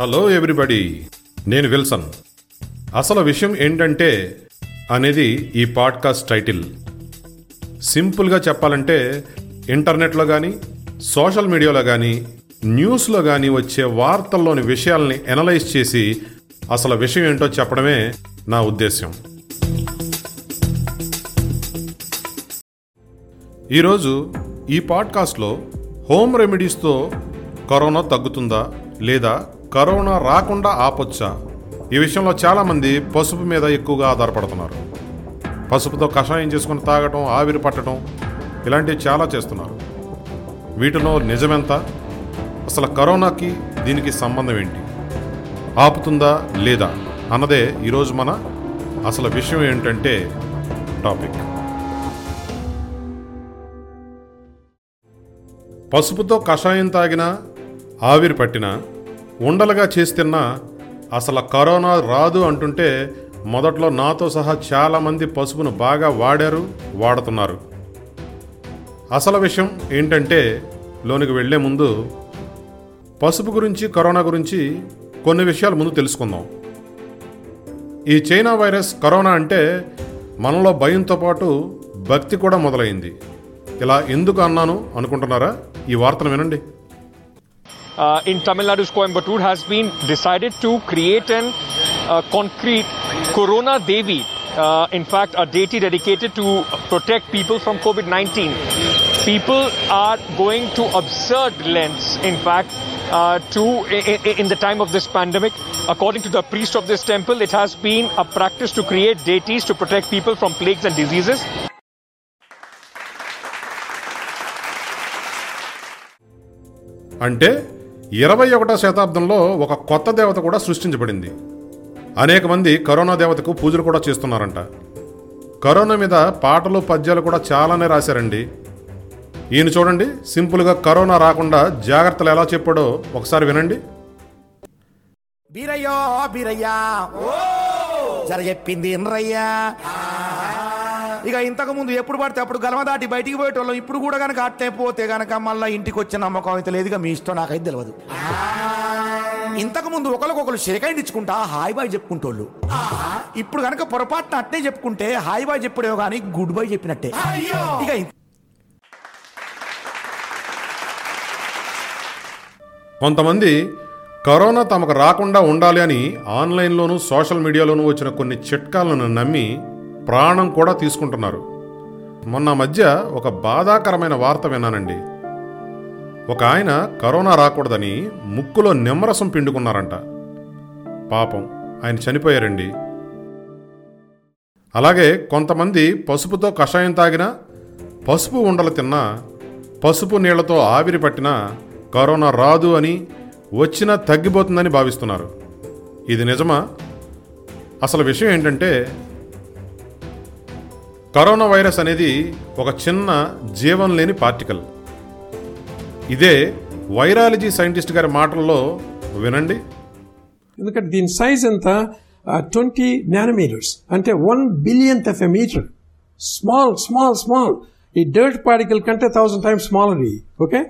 Hello everybody నేను Wilson. అసలు విషయం ఏంటంటే అనేది ఈ పాడ్కాస్ట్ టైటిల్. సింపుల్గా చెప్పాలంటే ఇంటర్నెట్లో కానీ సోషల్ మీడియాలో కానీ న్యూస్లో కానీ వచ్చే వార్తల్లోని విషయాల్ని ఎనలైజ్ చేసి అసలు విషయం ఏంటో చెప్పడమే నా ఉద్దేశ్యం. ఈరోజు ఈ పాడ్కాస్ట్లో హోమ్ రెమెడీస్తో కరోనా తగ్గుతుందా లేదా కరోనా రాకుండా ఆపొచ్చా? ఈ విషయంలో చాలామంది పసుపు మీద ఎక్కువగా ఆధారపడుతున్నారు. పసుపుతో కషాయం చేసుకుని తాగటం ఆవిరి పట్టడం ఇలాంటివి చాలా చేస్తున్నారు. వీటిలో నిజమెంత? అసలు కరోనాకి దీనికి సంబంధం ఏంటి? ఆపుతుందా లేదా అన్నదే ఈరోజు మన అసలు విషయం ఏంటంటే టాపిక్. పసుపుతో కషాయం తాగినా ఆవిరి పట్టినా ఉండలుగా చేసి తిన్నా అసలు కరోనా రాదు అంటుంటే మొదట్లో నాతో సహా చాలామంది పసుపును బాగా వాడారు వాడుతున్నారు. అసలు విషయం ఏంటంటే లోనికి వెళ్ళే ముందు పసుపు గురించి కరోనా గురించి కొన్ని విషయాలు ముందు తెలుసుకుందాం. ఈ చైనా వైరస్ కరోనా అంటే మనలో భయంతో పాటు భక్తి కూడా మొదలైంది. ఇలా ఎందుకు అన్నాను అనుకుంటున్నారా? ఈ వార్తను వినండి. Uh, in Tamil Nadu's Coimbatore has been decided to create an uh, concrete Corona Devi. Uh, in fact, a deity dedicated to protect people from COVID 19. People are going to absurd lengths, in fact, uh, to in, in the time of this pandemic. According to the priest of this temple, it has been a practice to create deities to protect people from plagues and diseases. అంటే ఇరవై ఒకటో శతాబ్దంలో ఒక కొత్త దేవత కూడా సృష్టించబడింది. అనేక మంది కరోనా దేవతకు పూజలు కూడా చేస్తున్నారంట. కరోనా మీద పాటలు పద్యాలు కూడా చాలానే రాశారండి. ఈయన చూడండి సింపుల్గా కరోనా రాకుండా జాగ్రత్తలు ఎలా చెప్పాడో ఒకసారి వినండి. బీరయ్యో బీరయ్యా. జర చెప్పింది ఇన్రయ్యా ఇక ఇంతకు ముందు ఎప్పుడు పడితే అప్పుడు గలమ దాటి బయటికి పోయేటోళ్ళం. ఇప్పుడు కూడా కనుక అట్టే పోతే గనక మళ్ళీ ఇంటికి వచ్చే నమ్మకం అయితే లేదుగా మీ ఇష్టం నాకైతే తెలియదు ఇంతకు ముందు ఒకరికొకరు షేకాయింట్ ఇచ్చుకుంటా హాయ్ బాయ్ చెప్పుకుంటోళ్ళు. ఇప్పుడు కనుక పొరపాటున అట్నే చెప్పుకుంటే హాయ్ బాయ్ చెప్పుడేవో కానీ గుడ్ బై చెప్పినట్టే. ఇక కొంతమంది కరోనా తమకు రాకుండా ఉండాలి అని ఆన్లైన్లోనూ సోషల్ మీడియాలోనూ వచ్చిన కొన్ని చిట్కాలను నమ్మి ప్రాణం కూడా తీసుకుంటున్నారు. మొన్న మధ్య ఒక బాధాకరమైన వార్త విన్నానండి. ఒక ఆయన కరోనా రాకూడదని ముక్కులో నిమ్మరసం పిండుకున్నారంట. పాపం ఆయన చనిపోయారండి. అలాగే కొంతమంది పసుపుతో కషాయం తాగినా పసుపు ఉండలు తిన్నా పసుపు నీళ్ళతో ఆవిరి పట్టినా కరోనా రాదు అని వచ్చినా తగ్గిపోతుందని భావిస్తున్నారు. ఇది నిజమా? అసలు విషయం ఏంటంటే కరోనా వైరస్ అనేది ఒక చిన్న జీవం లేని పార్టికల్. ఇదే వైరాలజీ సైంటిస్ట్ గారి మాటల్లో వినండి. ఎందుకంటే దీని సైజ్ ఎంత? Twenty nanometres. అంటే one billionth of a metre. Small small small. ఈ డర్ట్ పార్టికల్ కంటే థౌసండ్ టైమ్స్ స్మాలర్ ఓకే?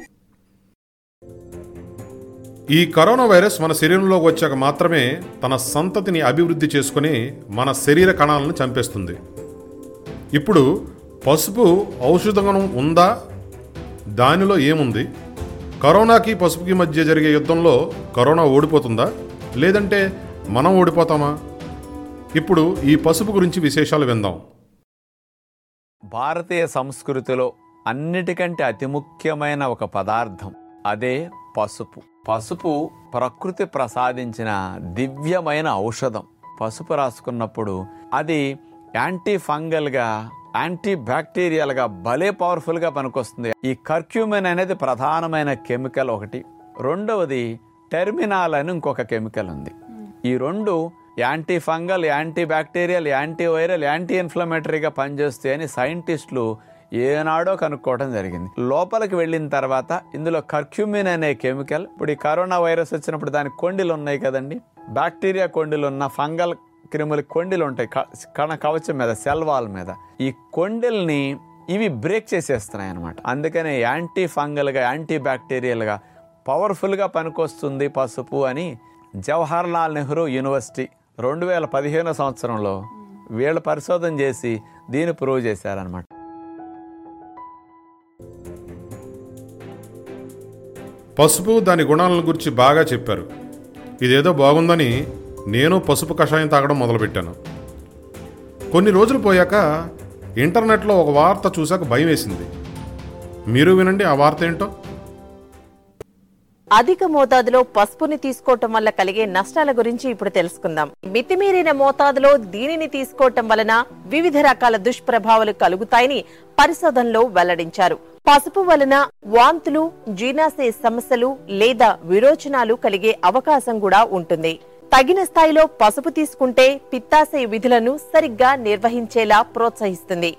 ఈ కరోనా వైరస్ మన శరీరంలోకి వచ్చాక మాత్రమే తన సంతతిని అభివృద్ధి చేసుకుని మన శరీర కణాలను చంపేస్తుంది. ఇప్పుడు పసుపు ఔషధ గుణం ఉందా? దానిలో ఏముంది? కరోనాకి పసుపుకి మధ్య జరిగే యుద్ధంలో కరోనా ఓడిపోతుందా? లేదంటే మనం ఓడిపోతామా? ఇప్పుడు ఈ పసుపు గురించి విశేషాలు విందాం. భారతీయ సంస్కృతిలో అన్నిటికంటే అతి ముఖ్యమైన ఒక పదార్థం అదే పసుపు. పసుపు ప్రకృతి ప్రసాదించిన దివ్యమైన ఔషధం. పసుపు రాసుకున్నప్పుడు అది యాంటీ ఫంగల్గా యాంటీ బ్యాక్టీరియల్గా భలే పవర్ఫుల్గా పనికొస్తుంది. ఈ కర్క్యూమిన్ అనేది ప్రధానమైన కెమికల్ ఒకటి. రెండవది టెర్మినాల్ అని ఇంకొక కెమికల్ ఉంది. ఈ రెండు anti fungal anti bacterial anti viral anti ఇన్ఫ్లమేటరీగా పనిచేస్తాయని సైంటిస్టులు ఏనాడో కనుక్కోవడం జరిగింది. లోపలికి వెళ్ళిన తర్వాత ఇందులో కర్క్యూమిన్ అనే కెమికల్ ఇప్పుడు ఈ కరోనా వైరస్ వచ్చినప్పుడు దాని కొండిలు ఉన్నాయి కదండి. బ్యాక్టీరియా కొండిలు ఉన్న ఫంగల్ క్రిముల కొండలు ఉంటాయి. క- కణ కవచం మీద సెల్వాల్ మీద. ఈ కొండల్ని ఇవి బ్రేక్ చేసేస్తున్నాయి అనమాట అందుకనే యాంటీ ఫంగల్గా యాంటీ బ్యాక్టీరియల్గా పవర్ఫుల్గా పనికొస్తుంది పసుపు అని జవహర్లాల్ నెహ్రూ యూనివర్సిటీ రెండు వేల పదిహేనో సంవత్సరంలో వీళ్ళు పరిశోధన చేసి దీన్ని ప్రూవ్ చేశారనమాట పసుపు దాని గుణాలను గురించి బాగా చెప్పారు. ఇదేదో బాగుందని నేను పసుపు కషాయం తాగడం మొదలుపెట్టాను. కొన్ని రోజులు పోయాక ఇంటర్నెట్లో ఒక వార్త చూశాక భయం వేసింది. మీరు వినండి ఆ వార్త ఏంటో. అధిక మోతాదులో పసుపుని తీసుకోవటం వల్ల కలిగే నష్టాల గురించి ఇప్పుడు తెలుసుకుందాం. మితిమీరిన మోతాదులో దీనిని తీసుకోవటం వలన వివిధ రకాల దుష్ప్రభావాలు కలుగుతాయని పరిశోధనలో వెల్లడించారు. పసుపు వలన వాంతులు జీర్ణాశయ సమస్యలు లేదా విరోచనాలు కలిగే అవకాశం కూడా ఉంటుంది. తగిన స్థాయిలో పసుపు తీసుకుంటే పిత్తాశయ విధులను సరిగ్గా నిర్వహించేలా ప్రోత్సహిస్తుంది.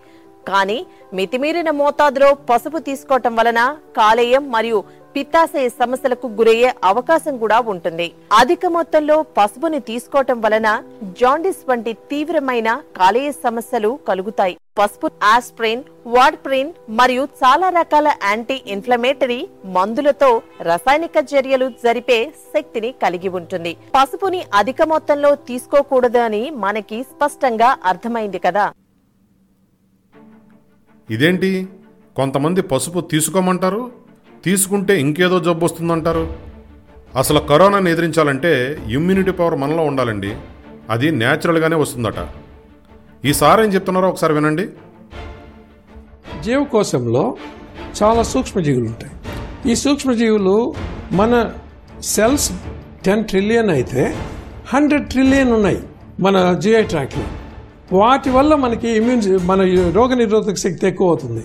కానీ మితిమీరిన మోతాదులో పసుపు తీసుకోవటం వలన కాలేయం మరియు పిత్తాశయ సమస్యలకు గురయ్యే అవకాశం కూడా ఉంటుంది. అధిక మొత్తంలో పసుపుని తీసుకోవటం వలన జాండిస్ వంటి తీవ్రమైన కాలేయ సమస్యలు కలుగుతాయి. పసుపు ఆస్ప్రిన్ వాడ్ప్రిన్ మరియు చాలా రకాల యాంటీ ఇన్ఫ్లమేటరీ మందులతో రసాయనిక చర్యలు జరిపే శక్తిని కలిగి ఉంటుంది. పసుపుని అధిక మొత్తంలో తీసుకోకూడదు అని మనకి స్పష్టంగా అర్థమైంది కదా. ఇదేంటి? కొంతమంది పసుపు తీసుకోమంటారు? తీసుకుంటే ఇంకేదో జబ్బు వస్తుందంటారు? అసలు కరోనాను ఎదిరించాలంటే ఇమ్యూనిటీ పవర్ మనలో ఉండాలండి. అది న్యాచురల్గానే వస్తుందట. ఈసారి ఏం చెప్తున్నారో ఒకసారి వినండి. జీవకోశంలో చాలా సూక్ష్మజీవులు ఉంటాయి ఈ సూక్ష్మజీవులు మన సెల్స్ టెన్ ట్రిలియన్ అయితే హండ్రెడ్ ట్రిలియన్ ఉన్నాయి మన జిఐ ట్రాక్లో. వాటి వల్ల మనకి ఇమ్యూన్ మన రోగ నిరోధక శక్తి ఎక్కువ అవుతుంది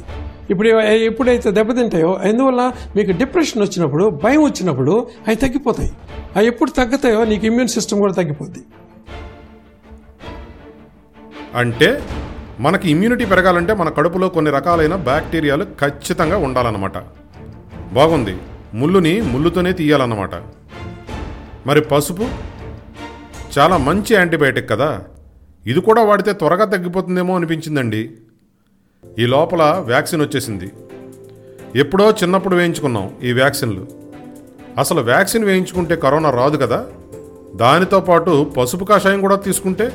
ఇప్పుడు ఎప్పుడైతే దెబ్బతింటాయో అందువల్ల మీకు డిప్రెషన్ వచ్చినప్పుడు భయం వచ్చినప్పుడు అవి తగ్గిపోతాయి. అవి ఎప్పుడు తగ్గుతాయో నీకు ఇమ్యూన్ సిస్టమ్ కూడా తగ్గిపోద్ది. అంటే మనకి ఇమ్యూనిటీ పెరగాలంటే మన కడుపులో కొన్ని రకాలైన బ్యాక్టీరియాలు ఖచ్చితంగా ఉండాలన్నమాట. బాగుంది. ముళ్ళుని ముళ్ళుతోనే తీయాలన్నమాట. మరి పసుపు? చాలా మంచి యాంటీబయాటిక్ కదా. ఇది కూడా వాడితే త్వరగా తగ్గిపోతుందేమో అనిపించిందండి. ఈ లోపల వ్యాక్సిన్ వచ్చేసింది. ఎప్పుడో చిన్నప్పుడు వేయించుకున్నాం ఈ వ్యాక్సిన్లు. అసలు వ్యాక్సిన్ వేయించుకుంటే కరోనా రాదు కదా? దానితో పాటు పసుపు కషాయం కూడా తీసుకుంటే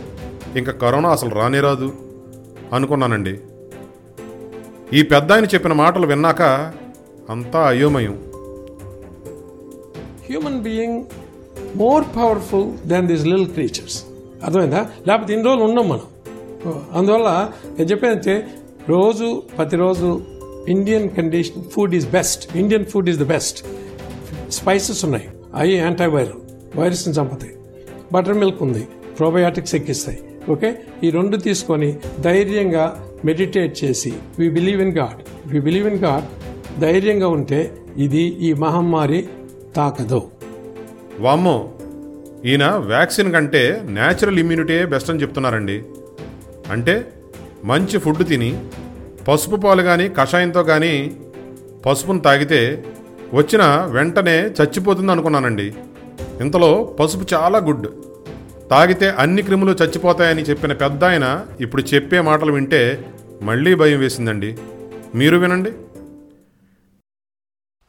ఇంకా కరోనా అసలు రానే రాదు అనుకున్నానండి. ఈ పెద్ద ఆయన చెప్పిన మాటలు విన్నాక అంతా అయోమయం. Human being more powerful than these lil creatures అర్థమైందా? లేకపోతే ఇన్ని రోజులు ఉన్నాం మనం. అందువల్ల నేను చెప్పేదంటే రోజు ప్రతిరోజు Indian condition food is best Indian food is the best spices ఉన్నాయి. అవి యాంటీవైరల్ వైరస్ని చంపుతాయి. బటర్ మిల్క్ ఉంది. ప్రోబయాటిక్స్ ఎక్కిస్తాయి. ఓకే ఈ రెండు తీసుకొని ధైర్యంగా మెడిటేట్ చేసి we believe in God we believe in God ధైర్యంగా ఉంటే ఇది ఈ మహమ్మారి తాకదు. వామ్మో! ఈయన వ్యాక్సిన్ కంటే న్యాచురల్ ఇమ్యూనిటీయే బెస్ట్ అని చెప్తున్నారండి. అంటే మంచి ఫుడ్ తిని పసుపు పాలు కానీ కషాయంతో కానీ పసుపును తాగితే వచ్చిన వెంటనే చచ్చిపోతుంది అనుకున్నానండి. ఇంతలో పసుపు చాలా గుడ్. తాగితే అన్ని క్రిములు చచ్చిపోతాయని చెప్పిన పెద్ద ఆయన ఇప్పుడు చెప్పే మాటలు వింటే మళ్ళీ భయం వేసిందండి. మీరు వినండి.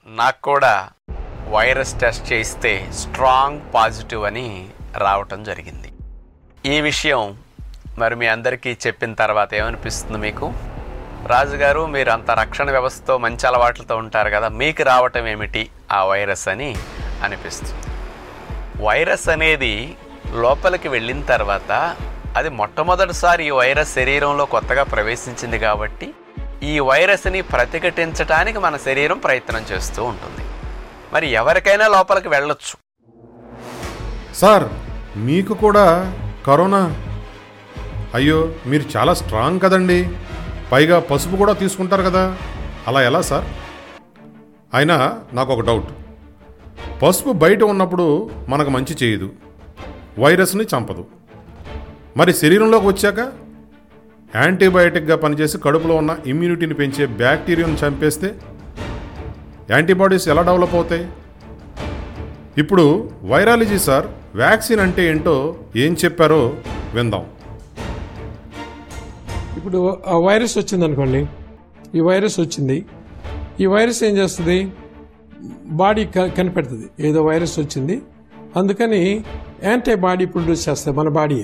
నాకు కూడా వైరస్ టెస్ట్ చేస్తే స్ట్రాంగ్ పాజిటివ్ అని రావటం జరిగింది. ఈ విషయం మరి మీ అందరికీ చెప్పిన తర్వాత ఏమనిపిస్తుంది మీకు? రాజుగారు మీరు అంత రక్షణ వ్యవస్థతో మంచి అలవాట్లతో ఉంటారు కదా మీకు రావటం ఏమిటి? ఆ వైరస్ అని అనిపిస్తుంది. వైరస్ అనేది లోపలికి వెళ్ళిన తర్వాత అది మొట్టమొదటిసారి ఈ వైరస్ శరీరంలో కొత్తగా ప్రవేశించింది కాబట్టి ఈ వైరస్ని ప్రతిఘటించడానికి మన శరీరం ప్రయత్నం చేస్తూ ఉంటుంది. మరి ఎవరికైనా లోపలికి వెళ్ళొచ్చు. సార్ మీకు కూడా కరోనా? అయ్యో మీరు చాలా స్ట్రాంగ్ కదండి. పైగా పసుపు కూడా తీసుకుంటారు కదా. అలా ఎలా సార్? అయినా నాకు ఒక డౌట్. పసుపు బయట ఉన్నప్పుడు మనకు మంచి చేయదు. వైరస్ని చంపదు. మరి శరీరంలోకి వచ్చాక? యాంటీబయాటిక్గా పనిచేసి కడుపులో ఉన్న ఇమ్యూనిటీని పెంచే బ్యాక్టీరియాను చంపేస్తే యాంటీబాడీస్ ఎలా డెవలప్ అవుతాయి? ఇప్పుడు వైరాలజీ సార్ వ్యాక్సిన్ అంటే ఏంటో ఏం చెప్పారో విందాం. ఇప్పుడు ఆ వైరస్ వచ్చింది అనుకోండి ఈ వైరస్ వచ్చింది. ఈ వైరస్ ఏం చేస్తుంది? బాడీ కనిపెడుతుంది. ఏదో వైరస్ వచ్చింది. అందుకని యాంటీబాడీ ప్రొడ్యూస్ చేస్తాయి మన బాడీ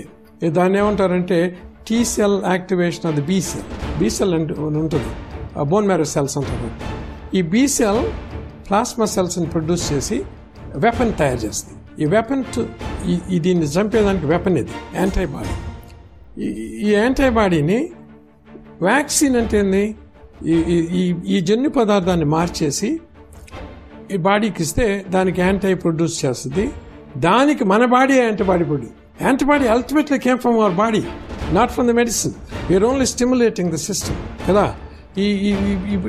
దాన్ని ఏమంటారంటే టీ సెల్ యాక్టివేషన్ అది బీ సెల్ బీ సెల్ అంటే ఉంటుంది. బోన్ మ్యారో సెల్స్ అంటారు ఈ బీ సెల్ ప్లాస్మా సెల్స్ని ప్రొడ్యూస్ చేసి వెపన్ తయారు చేస్తుంది. ఈ వెపన్ ఈ దీన్ని చంపేదానికి వెపన్ ఇది యాంటీబాడీ. ఈ ఈ యాంటీబాడీని వ్యాక్సిన్ అంటే ఏంది? ఈ ఈ- జన్యు పదార్థాన్ని మార్చేసి ఈ బాడీకి ఇస్తే దానికి యాంటీ ప్రొడ్యూస్ చేస్తుంది. దానికి మన body antibody produce antibody ultimately came from our body not from the medicine we are only stimulating the system కదా? ఈ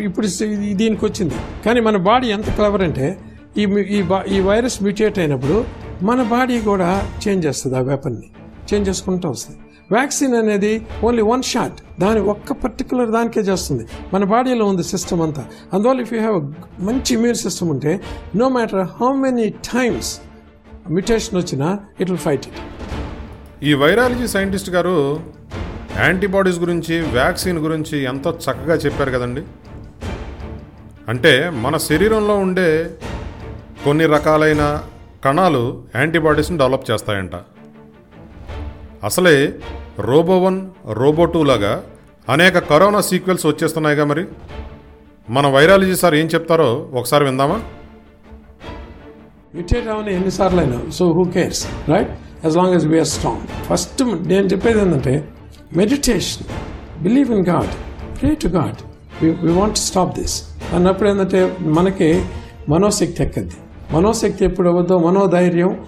ఇప్పుడు దీనికి వచ్చింది. కానీ మన బాడీ ఎంత క్లవర్ అంటే ఈ ఈ ఈ వైరస్ మ్యూటేట్ అయినప్పుడు మన బాడీ కూడా చేంజ్ చేస్తుంది ఆ వెపన్ని చేంజ్ చేసుకుంటూ వస్తుంది. వ్యాక్సిన్ అనేది ఓన్లీ వన్ షాట్ దాని ఒక్క పర్టికులర్ దానికే చేస్తుంది. మన బాడీలో ఉంది సిస్టమ్ అంతా. అందువల్ల ఇఫ్ యూ హ్యావ్ మంచి ఇమ్యూన్ సిస్టమ్ ఉంటే no matter how many times mutation వచ్చినా ఇట్ విల్ ఫైట్ ఇట్ ఈ వైరాలజీ సైంటిస్ట్ గారు యాంటీబాడీస్ గురించి వ్యాక్సిన్ గురించి ఎంతో చక్కగా చెప్పారు కదండి. అంటే మన శరీరంలో ఉండే కొన్ని రకాలైన కణాలు యాంటీబాడీస్ని డెవలప్ చేస్తాయంట. అసలే రోబో వన్ రోబో టూ లాగా అనేక కరోనా సీక్వెల్స్ వచ్చేస్తున్నాయిగా మరి. మన వైరాలజీ సార్ ఏం చెప్తారో ఒకసారి విందామా? మ్యూటేట్ అవన్నీ ఎన్నిసార్లు అయినా so who cares right as long as we are strong first నేను చెప్పేది ఏంటంటే meditation believe in God pray to God we want stop this అన్నప్పుడు ఏంటంటే మనకి మనోశక్తి ఎక్కద్ది. మనోశక్తి ఎప్పుడు అవ్వద్దో మనోధైర్యం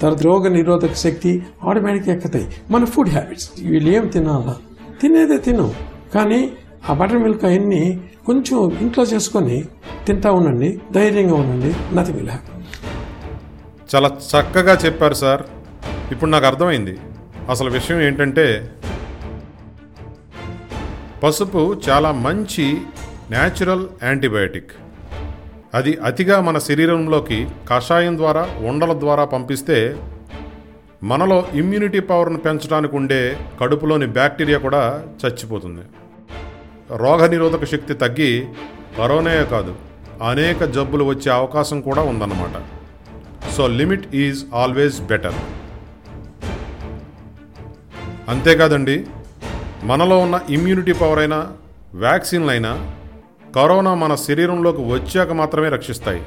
తర్వాత రోగ నిరోధక శక్తి ఆటోమేటిక్గా ఎక్కుతాయి. మన ఫుడ్ హ్యాబిట్స్ వీళ్ళు ఏం తినాలా? తినేదే తిను. కానీ ఆ బటర్ మిల్క్ అవన్నీ కొంచెం ఇంట్లో చేసుకొని తింటా ఉండండి. ధైర్యంగా ఉండండి. నథింగ్ విల్ హ్యాపీ చాలా చక్కగా చెప్పారు సార్. ఇప్పుడు నాకు అర్థమైంది. అసలు విషయం ఏంటంటే పసుపు చాలా మంచి న్యాచురల్ యాంటీబయాటిక్ అది అతిగా మన శరీరంలోకి కషాయం ద్వారా ఉండల ద్వారా పంపిస్తే మనలో ఇమ్యూనిటీ పవర్ను పెంచడానికి ఉండే కడుపులోని బ్యాక్టీరియా కూడా చచ్చిపోతుంది. రోగనిరోధక శక్తి తగ్గి కరోనాయే కాదు అనేక జబ్బులు వచ్చే అవకాశం కూడా ఉందన్నమాట. So limit is always better. అంతేకాదండి మనలో ఉన్న ఇమ్యూనిటీ పవర్ అయినా వ్యాక్సిన్లైనా కరోనా మన శరీరంలోకి వచ్చాక మాత్రమే రక్షిస్తాయి.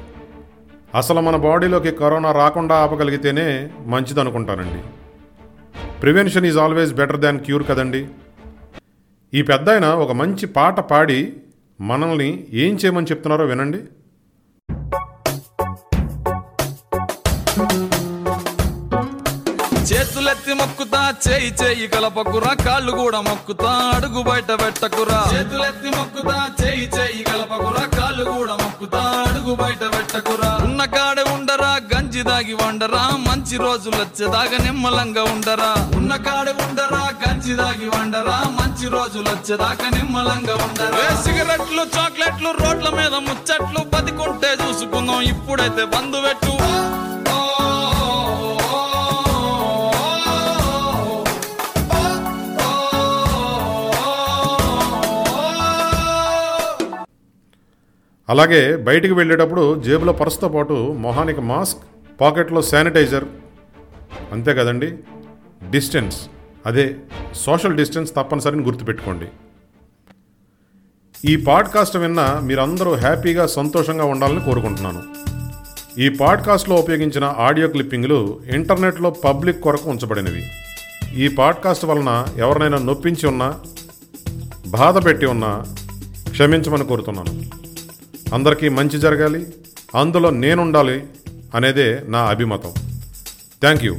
అసలు మన బాడీలోకి కరోనా రాకుండా ఆపగలిగితేనే మంచిదనుకుంటానండి. Prevention is always better than cure కదండి. ఈ పెద్ద ఒక మంచి పాట పాడి మనల్ని ఏం చేయమని చెప్తున్నారో వినండి. ఎత్తి మొక్కుతా చేయి చేయి కలపకురా కాళ్ళు కూడా మొక్కుతా అడుగు బయట పెట్టకురా. చేతులెత్తి మొక్కుతా చేయి చేయి కలపకురా కాళ్ళు కూడా మొక్కుతా అడుగు బయట పెట్టకురా. ఉన్న కాడే ఉండరా గంజి దాగి వండరా మంచి రోజులు వచ్చేదాకా నిమ్మలంగా ఉండరా. ఉన్న కాడే ఉండరా గంజి దాగి వండరా మంచి రోజులు వచ్చేదాకా నిమ్మలంగా ఉండరా. సిగరెట్లు చాక్లెట్లు రోడ్ల మీద ముచ్చట్లు బతికుంటే చూసుకుందాం ఇప్పుడైతే బంధు పెట్టు. అలాగే బయటికి వెళ్ళేటప్పుడు జేబులో పర్సుతో పాటు మొహానికి మాస్క్ పాకెట్లో శానిటైజర్. అంతే కదండి? డిస్టెన్స్. అదే సోషల్ డిస్టెన్స్ తప్పనిసరిని గుర్తుపెట్టుకోండి. ఈ పాడ్కాస్ట్ విన్న మీరందరూ హ్యాపీగా సంతోషంగా ఉండాలని కోరుకుంటున్నాను. ఈ పాడ్కాస్ట్లో ఉపయోగించిన ఆడియో క్లిప్పింగ్లు ఇంటర్నెట్లో పబ్లిక్ కొరకు ఉంచబడినవి. ఈ పాడ్కాస్ట్ వలన ఎవరినైనా నొప్పించి ఉన్నా బాధ పెట్టి ఉన్నా క్షమించమని కోరుతున్నాను. అందరికీ మంచి జరగాలి అందులో నేనుండాలి అనేదే నా అభిమతం. Thank you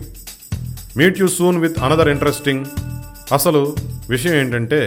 meet you soon with another interesting అసలు విషయం ఏంటంటే